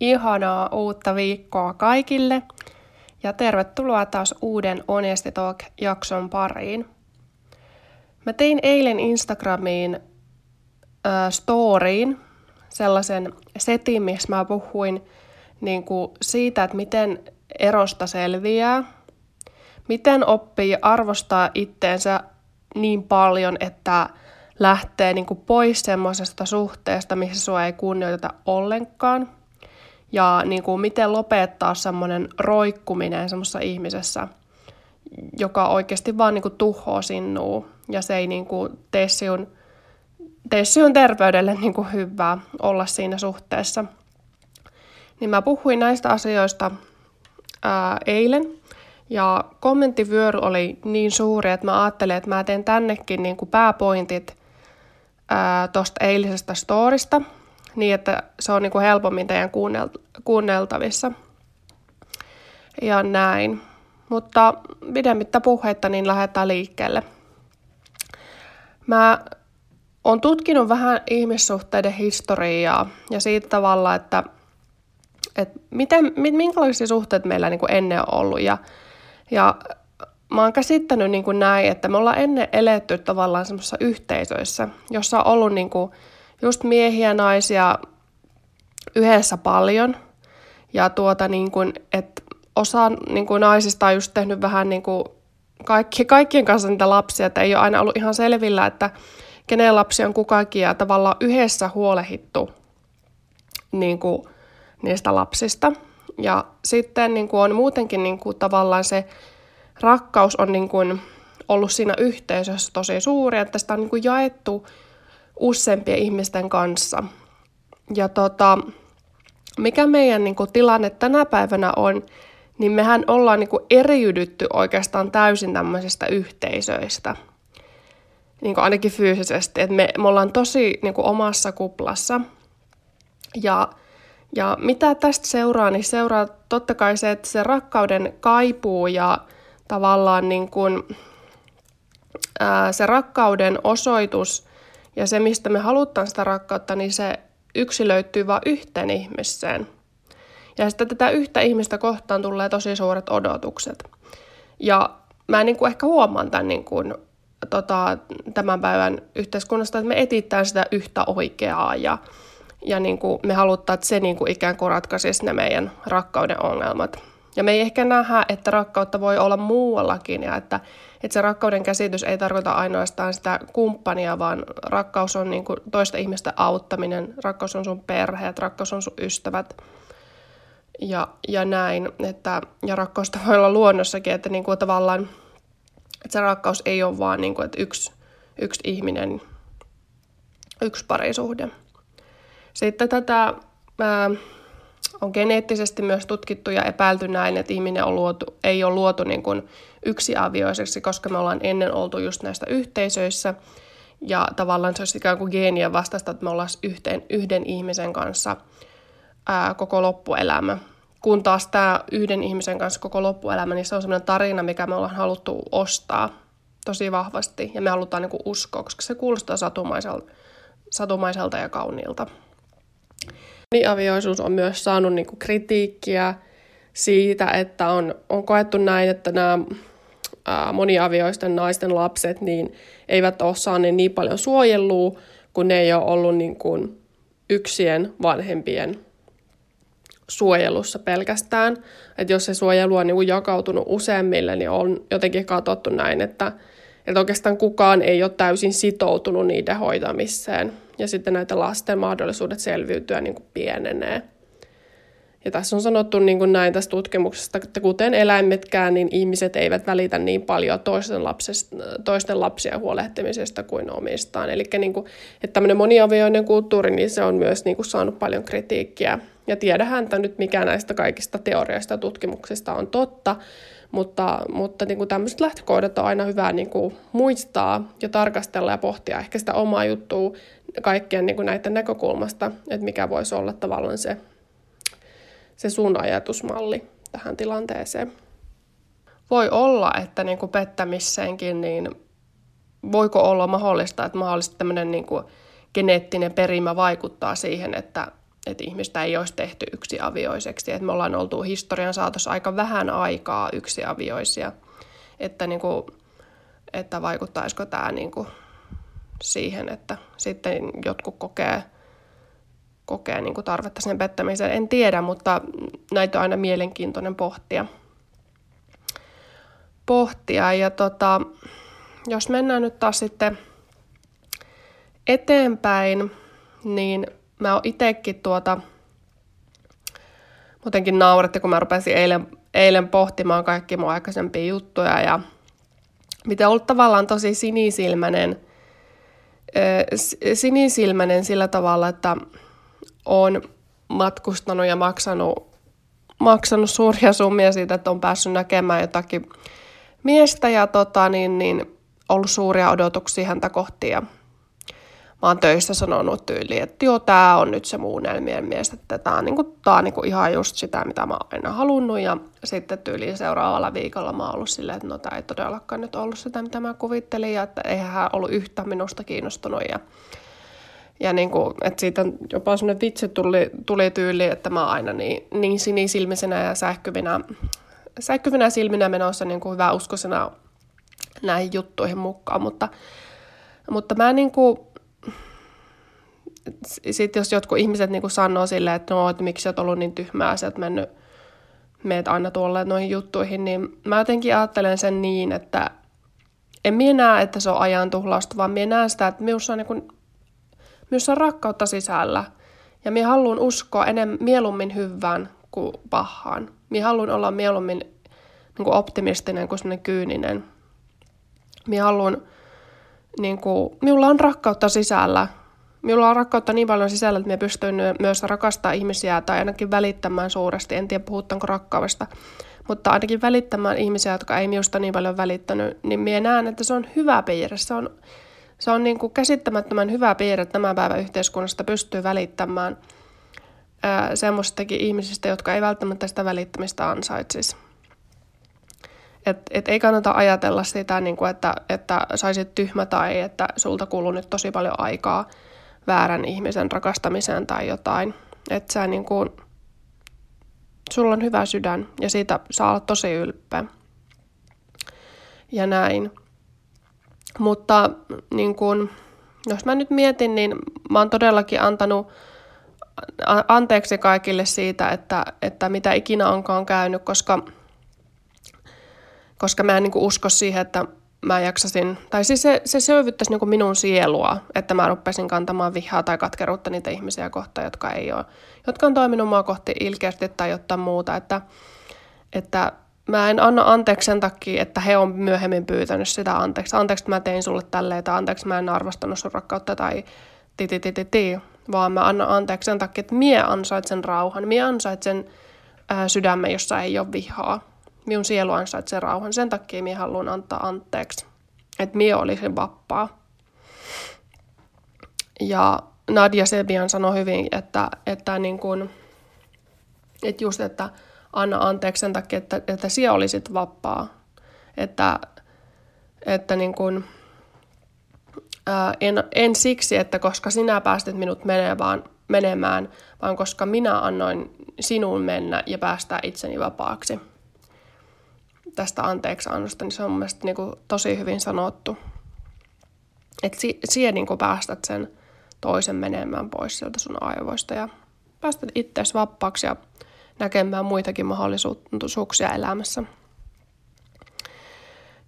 Ihanaa uutta viikkoa kaikille ja tervetuloa taas uuden Honesty Talk-jakson pariin. Mä tein eilen Instagramiin äh, storyin sellaisen setin, missä mä puhuin niin kuin siitä, että miten erosta selviää, miten oppii arvostaa itteensä niin paljon, että lähtee niin kuin pois semmoisesta suhteesta, missä sua ei kunnioiteta ollenkaan – ja niin kuin miten lopettaa semmoinen roikkuminen semmoisessa ihmisessä, joka oikeasti vaan niin kuin tuhoaa sinua ja se ei niin kuin tee sinun, tee sinun terveydelle niin kuin hyvää olla siinä suhteessa. Niin mä puhuin näistä asioista ää, eilen ja kommenttivyöry oli niin suuri, että mä ajattelin, että mä teen tännekin niin kuin pääpointit tuosta eilisestä storista – niin, että se on niin kuin helpommin teidän kuunneltavissa. Ja näin. Mutta pidemmittä puhetta, niin lähdetään liikkeelle. Mä oon tutkinut vähän ihmissuhteiden historiaa ja siitä tavalla, että, että miten, minkälaisia suhteita meillä niin kuin ennen on ollut. Ja, ja mä oon käsittänyt niin kuin näin, että me ollaan ennen eletty tavallaan semmoisissa yhteisöissä, jossa on ollut niin kuin just miehiä ja naisia yhdessä paljon. Ja tuota niin kuin, että osa niin kuin naisista on just tehnyt vähän niin kuin kaikki, kaikkien kanssa niitä lapsia, että ei ole aina ollut ihan selvillä, että kenen lapsi on kukakin ja tavallaan yhdessä huolehittu niin kuin, niistä lapsista. Ja sitten niin kuin on muutenkin niin kuin, tavallaan se rakkaus on niin kuin, ollut siinä yhteisössä tosi suuri, että sitä on niin kuin, jaettu useampien ihmisten kanssa. Ja tota, mikä meidän niin kuin, tilanne tänä päivänä on, niin mehän ollaan niin kuin, eriydytty oikeastaan täysin tämmöisistä yhteisöistä. Niin kuin ainakin fyysisesti. että me, me ollaan tosi niin kuin, omassa kuplassa. Ja, ja mitä tästä seuraa, niin seuraa totta kai se, että se rakkauden kaipuu ja tavallaan niin kuin, ää, se rakkauden osoitus – ja se, mistä me halutaan sitä rakkautta, niin se yksilöityy vain yhteen ihmiseen. Ja sitten tätä yhtä ihmistä kohtaan tulee tosi suuret odotukset. Ja mä niin kuin ehkä huomaan tämän niin kuin, tota, tämän päivän yhteiskunnasta, että me etsitään sitä yhtä oikeaa ja, ja niin kuin me halutaan, että se niin kuin ikään kuin ratkaisisi ne meidän rakkauden ongelmat. Ja me ei ehkä nähdä, että rakkautta voi olla muuallakin ja että, että se rakkauden käsitys ei tarkoita ainoastaan sitä kumppania, vaan rakkaus on niin kuin toista ihmistä auttaminen, rakkaus on sun perheet, rakkaus on sun ystävät ja, ja näin. Että, ja rakkausta voi olla luonnossakin, että niin kuin tavallaan että se rakkaus ei ole vaan niin kuin, että yksi, yksi ihminen, yksi parisuhde. Sitten tätä... Ää, on geneettisesti myös tutkittu ja epäilty näin, että ihminen on luotu, ei ole luotu niin kuin yksiavioiseksi, koska me ollaan ennen oltu just näistä yhteisöissä. Ja tavallaan se olisi ikään kuin geenien vastaista, että me ollaan yhteen, yhden ihmisen kanssa ää, koko loppuelämä. Kun taas tämä yhden ihmisen kanssa koko loppuelämä, niin se on sellainen tarina, mikä me ollaan haluttu ostaa tosi vahvasti. Ja me halutaan niin kuin uskoa, koska se kuulostaa satumaiselta, satumaiselta ja kauniilta. Moniavioisuus on myös saanut niin kuin kritiikkiä siitä, että on, on koettu näin, että nämä ää, moniavioisten naisten lapset niin eivät ole saaneet niin paljon suojelua, kun ne ei ole ollut niin kuin yksien vanhempien suojelussa pelkästään. Että jos se suojelu on niin kuin jakautunut useammille, niin on jotenkin katsottu näin, että, että oikeastaan kukaan ei ole täysin sitoutunut niiden hoitamiseen ja sitten näitä lasten mahdollisuudet selviytyä niin kuin pienenee. Ja tässä on sanottu niin kuin näin tässä tutkimuksesta, että kuten eläimetkään, niin ihmiset eivät välitä niin paljon toisten, lapsesta, toisten lapsien huolehtimisesta kuin omistaan. Eli niin kuin, että tämmöinen moniavioinen kulttuuri, niin se on myös niin kuin saanut paljon kritiikkiä. Ja tiedähän, että nyt mikä näistä kaikista teorioista ja tutkimuksista on totta, mutta, mutta niin kuin tämmöiset lähtökohdat on aina hyvä niin kuin muistaa ja tarkastella ja pohtia ehkä sitä omaa juttua kaikkien niin kuin näiden näkökulmasta, että mikä voisi olla tavallaan se, se sun ajatusmalli tähän tilanteeseen. Voi olla, että niin kuin pettämiseenkin, niin voiko olla mahdollista, että mahdollisesti tämmöinen niin kuin geneettinen perimä vaikuttaa siihen, että, että ihmistä ei olisi tehty yksiavioiseksi. Että me ollaan oltu historian saatossa aika vähän aikaa yksiavioisia. Että, niin kuin, että vaikuttaisiko tämä niin kuin siihen, että sitten jotkut kokee, kokee niin kuin tarvetta sen pettämiseen. En tiedä, mutta näitä on aina mielenkiintoinen pohtia. pohtia. Ja tota, jos mennään nyt taas sitten eteenpäin, niin mä oon itekin tuota, muutenkin nauretti, kun mä rupesin eilen, eilen pohtimaan kaikki mun aikaisempia juttuja ja mitä ollut tavallaan tosi sinisilmäinen, sinisilmäinen sillä tavalla, että on matkustanut ja maksanut, maksanut suuria summia siitä, että on päässyt näkemään jotakin miestä ja tota, niin, niin, ollut suuria odotuksia häntä kohti ja mä oon töissä sanonut tyyliin, että joo, tää on nyt se muunnelmien mies, että tää on, niinku, tää on niinku ihan just sitä, mitä mä oon aina halunnut. Ja sitten tyyliin seuraavalla viikolla mä oon ollut silleen, että no tää ei todellakaan nyt ollut sitä, mitä mä kuvittelin, ja että eihän hän ollut yhtä minusta kiinnostunut. Ja, ja niinku, että siitä jopa semmoinen vitsi tuli, tuli tyyli, että mä aina niin, niin sinisilmisenä ja sähkyvinä, sähkyvinä silminä menossa niin kuin hyvä uskoisena näihin juttuihin mukaan, mutta, mutta mä niin kuin, sitten jos jotkut ihmiset niin sanoo silleen, että no, että miksi olet ollut niin tyhmää, sä oot mennyt, meet aina tuolle noihin juttuihin, niin mä jotenkin ajattelen sen niin, että en minä näe, että se on ajan tuhlausta, vaan minä näen sitä, että minussa on, niin kuin, minussa on rakkautta sisällä. Ja minä haluan uskoa enemmän mieluummin hyvään kuin pahaan. Minä haluan olla mieluummin niin kuin optimistinen kuin sellainen kyyninen. Minä haluan, niin kuin, minulla on rakkautta sisällä Minulla on rakkautta niin paljon sisällä, että minä pystyn myös rakastamaan ihmisiä tai ainakin välittämään suuresti. En tiedä, puhutaanko rakkaudesta, mutta ainakin välittämään ihmisiä, jotka ei minusta niin paljon välittänyt, niin minä näen, että se on hyvä piirre. Se on, se on niin kuin käsittämättömän hyvä piirre, että tämän päivän yhteiskunnasta pystyy välittämään semmoistakin ihmisistä, jotka ei välttämättä sitä välittämistä ansaitsisi. Et, et ei kannata ajatella sitä, niin kuin, että, että saisit tyhmä tai että sulta kuluu nyt tosi paljon aikaa – väärän ihmisen rakastamiseen tai jotain. Että sä niin kuin, sulla on hyvä sydän ja siitä saa olla tosi ylpeä. Ja näin. Mutta niin kuin, jos mä nyt mietin, niin mä oon todellakin antanut anteeksi kaikille siitä, että, että mitä ikinä onkaan käynyt, koska, koska mä en niin usko siihen, että mä jaksasin, tai siis se, se söyvyttäisi niin minun sielua, että mä ruppesin kantamaan vihaa tai katkeruutta niitä ihmisiä kohtaan, jotka ei ole, jotka on toiminut mua kohti ilkeästi tai jotain muuta, että, että mä en anna anteeksi sen takia, että he on myöhemmin pyytänyt sitä anteeksi. Anteeksi, mä tein sulle tälleen, tai anteeksi, mä en arvostanut sun rakkautta, tai ti, ti, ti, ti, ti. vaan mä annan anteeksi sen takia, että mie ansaitsen rauhan, mie ansaitsen ää, sydämen, jossa ei ole vihaa minun sielu ansaitsee rauhan. Sen takia minä haluan antaa anteeksi, että minä olisin vappaa. Ja Nadia Sebian sanoi hyvin, että, että, niin kuin, että just, että anna anteeksi sen takia, että, että sinä olisit vappaa. Että, että niin kuin, ää, en, en siksi, että koska sinä päästit minut menemään, menemään, vaan koska minä annoin sinun mennä ja päästä itseni vapaaksi tästä anteeksiannosta, niin se on mielestäni niin tosi hyvin sanottu. Että si- siihen niin päästät sen toisen menemään pois sieltä sun aivoista ja päästät itseäsi vappaaksi ja näkemään muitakin mahdollisuuksia elämässä.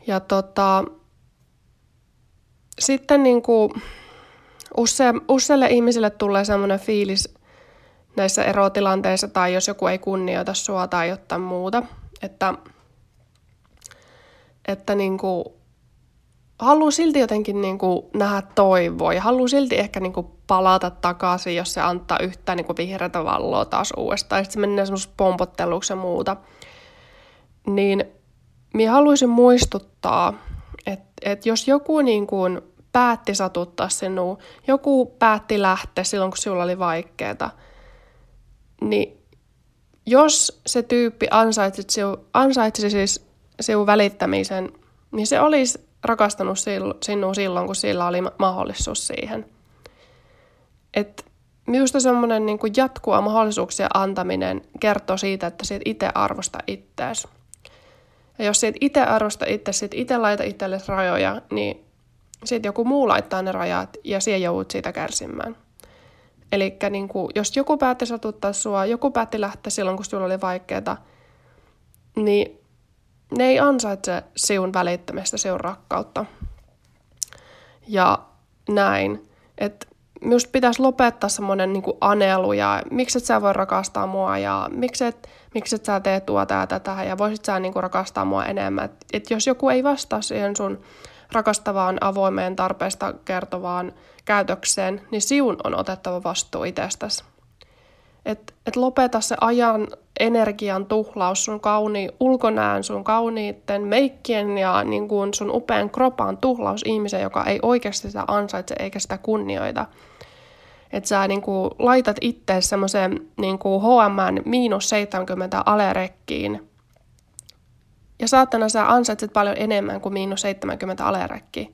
Ja tota, sitten niin kuin use, useille ihmisille tulee sellainen fiilis näissä erotilanteissa tai jos joku ei kunnioita sua tai jotain muuta, että että niin kuin, haluaa silti jotenkin niin kuin nähdä toivoa ja haluaa silti ehkä niin kuin palata takaisin, jos se antaa yhtään niin kuin vihreätä valloa taas uudestaan. Sitten se menee semmoisessa pompotteluksi ja muuta. Niin minä haluaisin muistuttaa, että, että jos joku niin kuin päätti satuttaa sinua, joku päätti lähteä silloin, kun sinulla oli vaikeaa, niin jos se tyyppi ansaitsisi, ansaitsisi siis sinun välittämisen, niin se olisi rakastanut sinua silloin, kun sillä oli mahdollisuus siihen. Et minusta semmoinen niin jatkuva mahdollisuuksien antaminen kertoo siitä, että siitä itse arvosta itseäsi. Ja jos siitä itse arvosta itse, sit itse laita itsellesi rajoja, niin sitten joku muu laittaa ne rajat ja siihen joudut siitä kärsimään. Eli niin jos joku päätti satuttaa sua, joku päätti lähteä silloin, kun sulla oli vaikeaa, niin ne ei ansaitse siun välittämistä, siun rakkautta. Ja näin. Että minusta pitäisi lopettaa semmoinen niin anelu ja miksi et sä voi rakastaa mua ja miksi et, miksi et sä tee tuota ja tätä ja voisit sä niin kuin rakastaa mua enemmän. Et, et jos joku ei vastaa siihen sun rakastavaan avoimeen tarpeesta kertovaan käytökseen, niin siun on otettava vastuu itsestäsi. Et, et lopeta se ajan energian tuhlaus, sun kauni ulkonään, sun kauniitten meikkien ja niin kuin sun upean kropan tuhlaus ihmisen, joka ei oikeasti sitä ansaitse eikä sitä kunnioita. Että sä niin kuin laitat itse semmoiseen niin HM miinus 70 alerekkiin. Ja saatana sä ansaitset paljon enemmän kuin miinus 70 alerekkiä.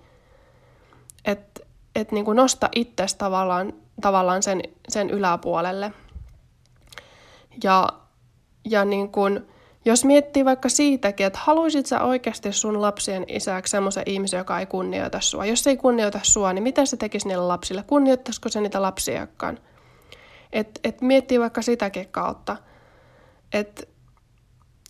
Että et niin kuin nosta itsesi tavallaan, tavallaan sen, sen yläpuolelle. Ja, ja niin kuin, jos miettii vaikka siitäkin, että haluaisit sä oikeasti sun lapsien isäksi semmoisen ihmisen, joka ei kunnioita sua. Jos ei kunnioita sua, niin mitä se tekisi niille lapsille? Kunnioittaisiko se niitä lapsiakaan? Et, et miettii vaikka sitäkin kautta. Et,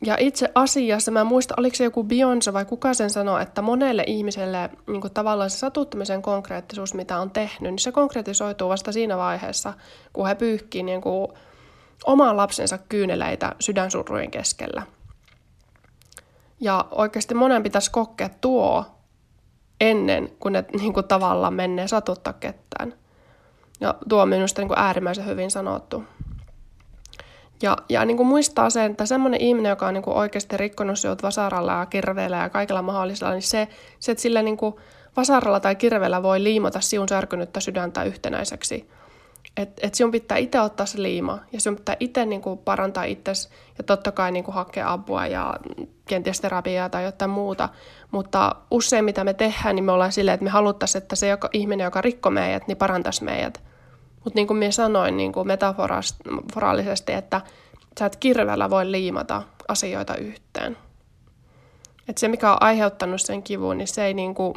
ja itse asiassa, mä muista, oliko se joku Beyoncé vai kuka sen sanoi, että monelle ihmiselle niin tavallaan se satuttamisen konkreettisuus, mitä on tehnyt, niin se konkretisoituu vasta siinä vaiheessa, kun he pyyhkii niin kuin oman lapsensa kyyneleitä sydänsurrujen keskellä. Ja oikeasti monen pitäisi kokea tuo ennen kuin ne niin kuin tavallaan menee satuttaa ketään. Ja tuo on minusta niin kuin äärimmäisen hyvin sanottu. Ja, ja niin kuin muistaa sen, että semmoinen ihminen, joka on niin kuin oikeasti rikkonut sinut vasaralla ja kirveellä ja kaikilla mahdollisilla, niin se, se että sillä niin kuin vasaralla tai kirveellä voi liimata siun särkynyttä sydäntä yhtenäiseksi, että et sinun pitää itse ottaa se liima ja sinun pitää itse niinku parantaa itsesi ja totta kai niinku hakea apua ja kenties terapiaa tai jotain muuta. Mutta usein mitä me tehdään, niin me ollaan silleen, että me haluttaisiin, että se joka, ihminen, joka rikkoo meidät, niin parantaisi meidät. Mutta niin kuin minä sanoin niin kuin metaforaalisesti, että sä et kirveellä voi liimata asioita yhteen. Että se, mikä on aiheuttanut sen kivun, niin se ei niin kuin,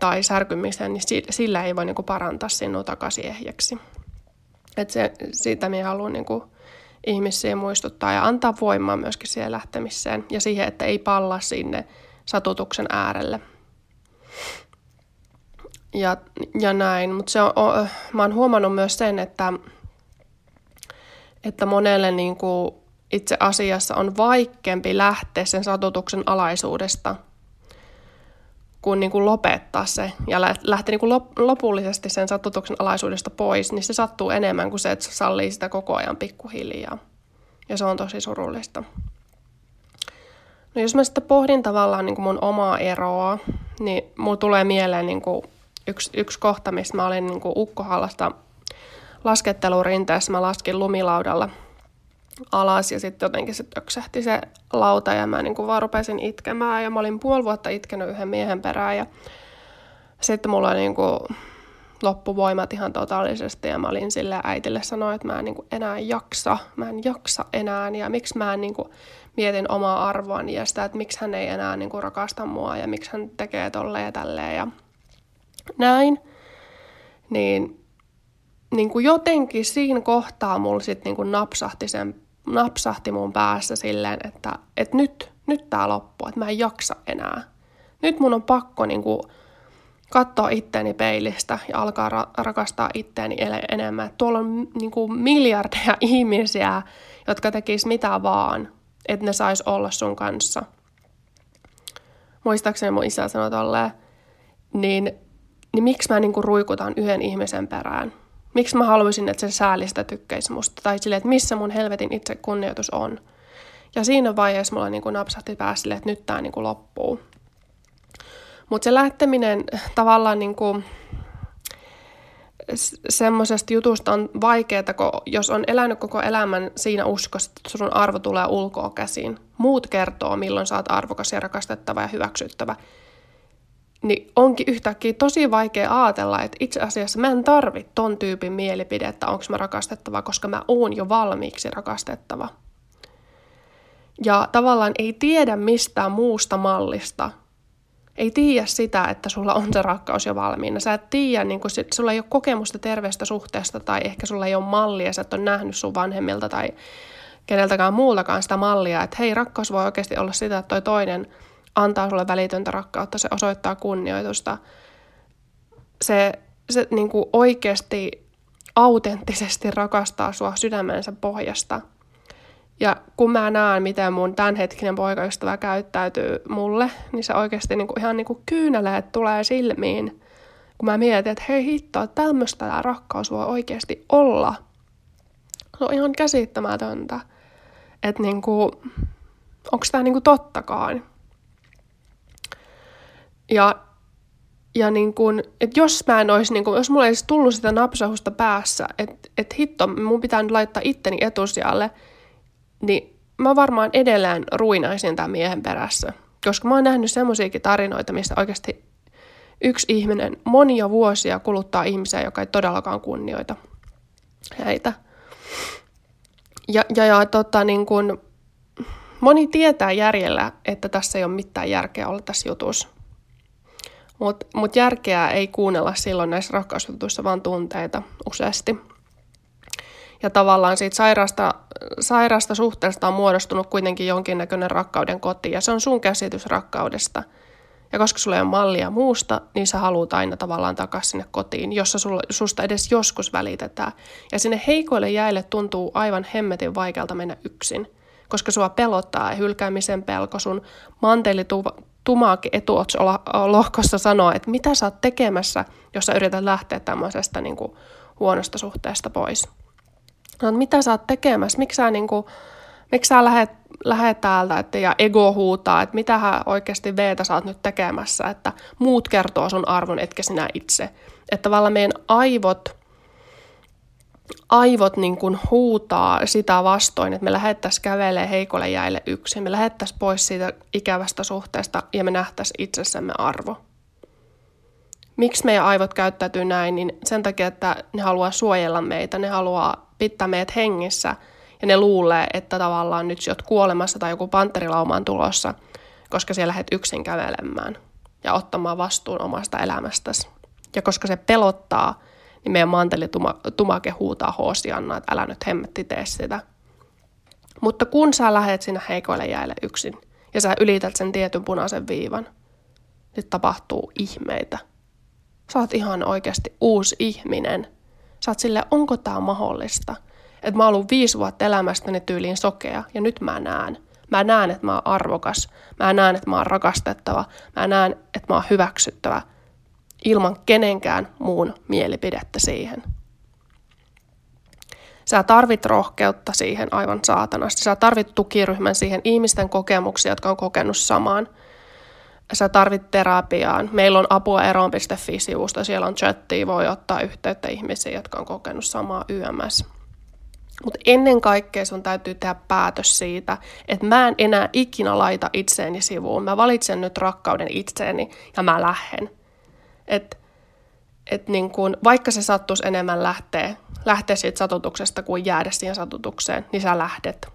tai särkymisen, niin sillä ei voi niin kuin parantaa sinua takaisin ehjäksi. Että se, siitä minä haluan niin kuin, ihmisiä muistuttaa ja antaa voimaa myöskin siihen lähtemiseen ja siihen, että ei palla sinne satutuksen äärelle. Ja, ja näin, mutta se on, mä oon huomannut myös sen, että, että monelle niin kuin itse asiassa on vaikeampi lähteä sen satutuksen alaisuudesta – kuin, niin kuin lopettaa se ja lähteä niin kuin lopullisesti sen satutuksen alaisuudesta pois, niin se sattuu enemmän kuin se, että se sallii sitä koko ajan pikkuhiljaa. Ja se on tosi surullista. No jos mä sitten pohdin tavallaan niin kuin mun omaa eroa, niin mulla tulee mieleen niin kuin yksi, yksi kohta, missä mä olin niin kuin ukkohallasta laskettelurinteessä. Mä laskin lumilaudalla alas ja sitten jotenkin se töksähti se lauta ja mä niin kuin vaan rupesin itkemään. Ja mä olin puoli vuotta itkenyt yhden miehen perään ja sitten mulla niin kuin loppuvoimat ihan totaalisesti ja mä olin sille äitille sanoa, että mä en niin kuin enää jaksa, mä en jaksa enää. Ja miksi mä en niin kuin mietin omaa arvoani ja sitä, että miksi hän ei enää niin kuin rakasta mua ja miksi hän tekee tolleen ja tälleen. Ja näin. Niin, niin kuin jotenkin siinä kohtaa mulla sitten niin napsahti sen napsahti mun päässä silleen, että, että nyt, nyt tää loppuu, että mä en jaksa enää. Nyt mun on pakko niin kuin, katsoa itteeni peilistä ja alkaa ra- rakastaa itteeni enemmän. Että tuolla on niin kuin, miljardeja ihmisiä, jotka tekis mitä vaan, että ne sais olla sun kanssa. Muistaakseni mun isä sanoi tolleen, niin, niin miksi mä niin kuin, ruikutan yhden ihmisen perään – Miksi mä haluaisin, että se säälistä tykkäisi musta? Tai silleen, että missä mun helvetin itse kunnioitus on. Ja siinä vaiheessa mulla niin kuin napsahti päässä että nyt tää niin kuin loppuu. Mutta se lähteminen tavallaan niin kuin semmoisesta jutusta on vaikeaa, kun jos on elänyt koko elämän siinä uskossa, että sun arvo tulee ulkoa käsin. Muut kertoo, milloin sä oot arvokas ja rakastettava ja hyväksyttävä. Niin onkin yhtäkkiä tosi vaikea ajatella, että itse asiassa mä en tarvi ton tyypin mielipidettä, onko mä rakastettava, koska mä oon jo valmiiksi rakastettava. Ja tavallaan ei tiedä mistään muusta mallista. Ei tiedä sitä, että sulla on se rakkaus jo valmiina. Sä et tiedä, niin kun sulla ei ole kokemusta terveestä suhteesta tai ehkä sulla ei ole mallia, sä et ole nähnyt sun vanhemmilta tai keneltäkään muultakaan sitä mallia, että hei, rakkaus voi oikeasti olla sitä, että toi toinen antaa sulle välitöntä rakkautta, se osoittaa kunnioitusta. Se, se niin kuin oikeasti autenttisesti rakastaa sua sydämensä pohjasta. Ja kun mä näen, miten mun tämänhetkinen poikaystävä käyttäytyy mulle, niin se oikeasti niin kuin ihan niin kuin kyyneleet tulee silmiin. Kun mä mietin, että hei hitto, tämmöistä tämä rakkaus voi oikeasti olla. Se on ihan käsittämätöntä. Että niin onko tämä niin kuin tottakaan. Ja, ja niin kun, että jos mä en olisi, niin kun, jos mulla ei olisi tullut sitä napsahusta päässä, että että hitto, mun pitää nyt laittaa itteni etusijalle, niin mä varmaan edelleen ruinaisin tämän miehen perässä. Koska mä oon nähnyt semmoisiakin tarinoita, missä oikeasti yksi ihminen monia vuosia kuluttaa ihmisiä, joka ei todellakaan kunnioita heitä. Ja, ja, ja tota, niin kun, moni tietää järjellä, että tässä ei ole mitään järkeä olla tässä jutussa. Mutta mut järkeä ei kuunnella silloin näissä rakkausjutuissa, vaan tunteita useasti. Ja tavallaan siitä sairaasta, sairaasta suhteesta on muodostunut kuitenkin jonkinnäköinen rakkauden koti, ja se on sun käsitys rakkaudesta. Ja koska sulla ei ole mallia muusta, niin sä haluat aina tavallaan takaisin sinne kotiin, jossa sulla, susta edes joskus välitetään. Ja sinne heikoille jäille tuntuu aivan hemmetin vaikealta mennä yksin, koska sua pelottaa hylkäämisen pelko, sun manteli Tumaki etuotsolohkossa sanoo, että mitä sä oot tekemässä, jos sä yrität lähteä tämmöisestä niin kuin, huonosta suhteesta pois. No, mitä sä oot tekemässä, miksi sä, niin kuin, miksi sä lähet, lähet täältä että, ja ego huutaa, että mitä oikeasti veetä sä oot nyt tekemässä, että muut kertoo sun arvon, etkä sinä itse. Että tavallaan meidän aivot aivot niin kuin huutaa sitä vastoin, että me lähettäisiin kävelee heikolle jäille yksin, me lähettäisiin pois siitä ikävästä suhteesta ja me nähtäisiin itsessämme arvo. Miksi meidän aivot käyttäytyy näin, niin sen takia, että ne haluaa suojella meitä, ne haluaa pitää meidät hengissä ja ne luulee, että tavallaan nyt oot kuolemassa tai joku panterilauma on tulossa, koska siellä lähdet yksin kävelemään ja ottamaan vastuun omasta elämästäsi. Ja koska se pelottaa, niin meidän mantelitumake huutaa Hoosianna, että älä nyt hemmetti tee sitä. Mutta kun sä lähet sinne heikoille jäille yksin ja sä ylität sen tietyn punaisen viivan, niin tapahtuu ihmeitä. Sä oot ihan oikeasti uusi ihminen. Sä oot sille, onko tää mahdollista? Että mä oon ollut viisi vuotta elämästäni tyyliin sokea ja nyt mä näen. Mä näen, että mä oon arvokas. Mä näen, että mä oon rakastettava. Mä näen, että mä oon hyväksyttävä ilman kenenkään muun mielipidettä siihen. Sä tarvit rohkeutta siihen aivan saatanasti. Sä tarvit tukiryhmän siihen ihmisten kokemuksia, jotka on kokenut samaan. Sä tarvit terapiaan. Meillä on apua eroon.fi-sivusta. Siellä on chattia, voi ottaa yhteyttä ihmisiin, jotka on kokenut samaa YMS. Mutta ennen kaikkea sun täytyy tehdä päätös siitä, että mä en enää ikinä laita itseeni sivuun. Mä valitsen nyt rakkauden itseeni ja mä lähden. Että et niin kun, vaikka se sattuisi enemmän lähteä, lähteä siitä satutuksesta kuin jäädä siihen satutukseen, niin sä lähdet.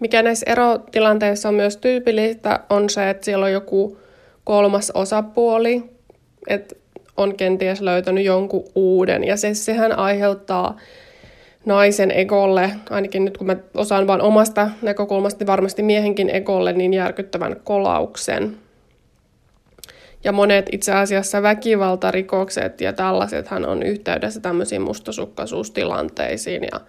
Mikä näissä erotilanteissa on myös tyypillistä, on se, että siellä on joku kolmas osapuoli, että on kenties löytänyt jonkun uuden. Ja se, sehän aiheuttaa naisen egolle, ainakin nyt kun mä osaan vain omasta näkökulmasta, niin varmasti miehenkin egolle, niin järkyttävän kolauksen. Ja monet itse asiassa väkivaltarikokset ja tällaisethan on yhteydessä tämmöisiin mustasukkaisuustilanteisiin. Ja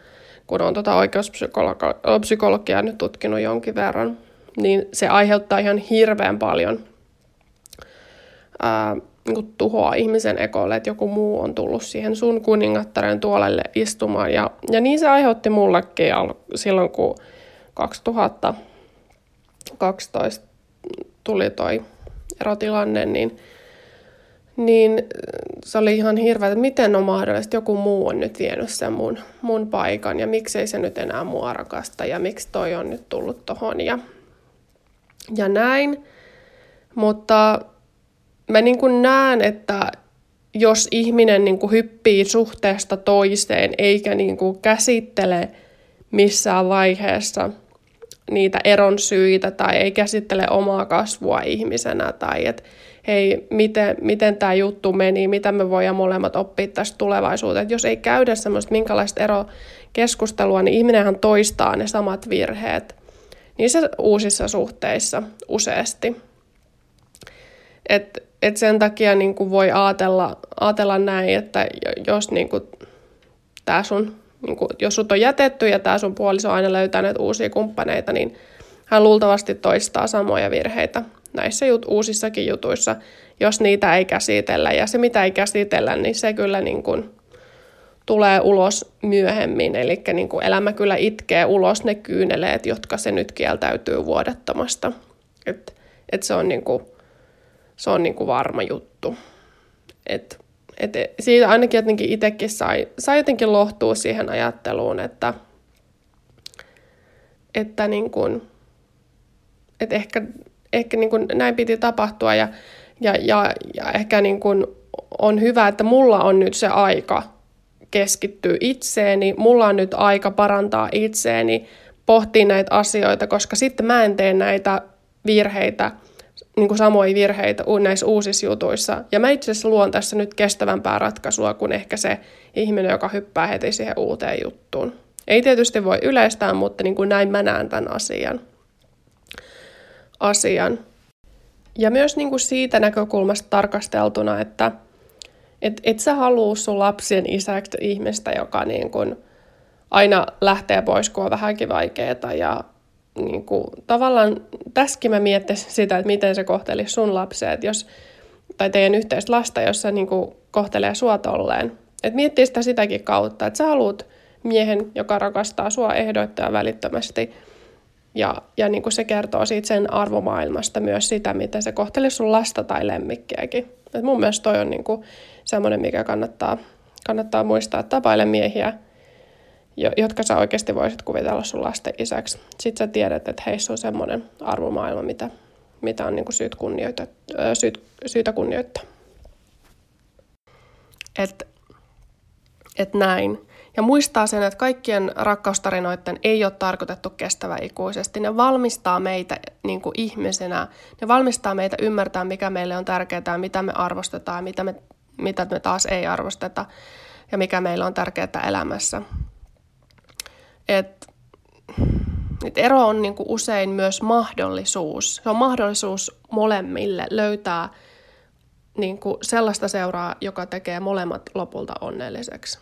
kun on tuota oikeuspsykologiaa nyt tutkinut jonkin verran, niin se aiheuttaa ihan hirveän paljon ää, niin tuhoa ihmisen ekolle, että joku muu on tullut siihen sun kuningattaren tuolelle istumaan. Ja, ja niin se aiheutti mullekin silloin, kun 2012 tuli toi erotilanne, niin, niin se oli ihan hirveä, että miten on mahdollista, joku muu on nyt vienyt sen mun, mun paikan ja miksei se nyt enää mua rakasta ja miksi toi on nyt tullut tohon ja, ja näin. Mutta mä niin kuin näen, että jos ihminen niin kuin hyppii suhteesta toiseen eikä niin kuin käsittele missään vaiheessa niitä eron syitä tai ei käsittele omaa kasvua ihmisenä tai että hei, miten, miten tämä juttu meni, mitä me voidaan molemmat oppia tästä tulevaisuuteen. jos ei käydä semmoista minkälaista erokeskustelua, niin ihminenhän toistaa ne samat virheet niissä uusissa suhteissa useasti. Et, et sen takia niin voi ajatella, ajatella näin, että jos niin tää sun, niin kuin, jos sut on jätetty ja tämä sun puoliso on aina löytänyt uusia kumppaneita, niin hän luultavasti toistaa samoja virheitä näissä jut- uusissakin jutuissa, jos niitä ei käsitellä. Ja se, mitä ei käsitellä, niin se kyllä niin kuin tulee ulos myöhemmin. Eli niin elämä kyllä itkee ulos ne kyyneleet, jotka se nyt kieltäytyy vuodattomasta. Et, et se on, niin kuin, se on niin varma juttu. Et, et, siitä ainakin jotenkin itsekin sai, sai jotenkin lohtua siihen ajatteluun, että, että niin kuin, että ehkä ehkä niin kuin näin piti tapahtua ja, ja, ja, ja ehkä niin kuin on hyvä, että mulla on nyt se aika keskittyä itseeni, mulla on nyt aika parantaa itseeni, pohtia näitä asioita, koska sitten mä en tee näitä virheitä, niin kuin samoja virheitä näissä uusissa jutuissa. Ja mä itse asiassa luon tässä nyt kestävämpää ratkaisua kuin ehkä se ihminen, joka hyppää heti siihen uuteen juttuun. Ei tietysti voi yleistää, mutta niin kuin näin mä näen tämän asian asian. Ja myös niin kuin siitä näkökulmasta tarkasteltuna, että et, et sä halua sun lapsien isäksi ihmistä, joka niin kuin aina lähtee pois, kun on vähänkin vaikeaa. Ja niin kuin, tavallaan tässäkin mä miettisin sitä, että miten se kohteli sun lapsia, jos, tai teidän yhteistä lasta, jos se niin kuin kohtelee sua tolleen. Että miettii sitä sitäkin kautta, että sä haluat miehen, joka rakastaa sua ehdoittaa välittömästi – ja, ja niin kuin se kertoo siitä sen arvomaailmasta myös sitä, miten se kohtelee sun lasta tai lemmikkiäkin. Et mun mielestä toi on niin kuin semmoinen, mikä kannattaa, kannattaa muistaa, että tapaile miehiä, jotka sä oikeasti voisit kuvitella sun lasten isäksi. Sitten sä tiedät, että heissä on semmoinen arvomaailma, mitä, mitä on niin kuin syyt kunnioita, syyt, syytä kunnioittaa. Että et näin. Ja muistaa sen, että kaikkien rakkaustarinoiden ei ole tarkoitettu kestävä ikuisesti. Ne valmistaa meitä niin kuin ihmisenä, ne valmistaa meitä ymmärtää, mikä meille on tärkeää, mitä me arvostetaan, mitä me, mitä me taas ei arvosteta ja mikä meillä on tärkeää elämässä. Et, et ero on niin kuin usein myös mahdollisuus. Se on mahdollisuus molemmille löytää niin kuin sellaista seuraa, joka tekee molemmat lopulta onnelliseksi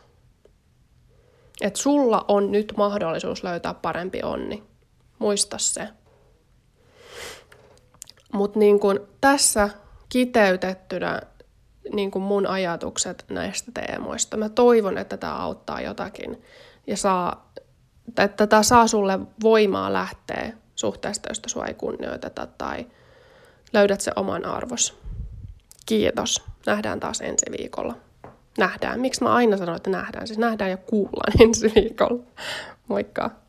että sulla on nyt mahdollisuus löytää parempi onni. Muista se. Mutta niin tässä kiteytettynä niin kun mun ajatukset näistä teemoista. Mä toivon, että tämä auttaa jotakin ja saa, että tämä saa sulle voimaa lähteä suhteesta, josta sua ei kunnioiteta tai löydät se oman arvos. Kiitos. Nähdään taas ensi viikolla nähdään. Miksi mä aina sanon, että nähdään? Siis nähdään ja kuullaan ensi viikolla. Moikka!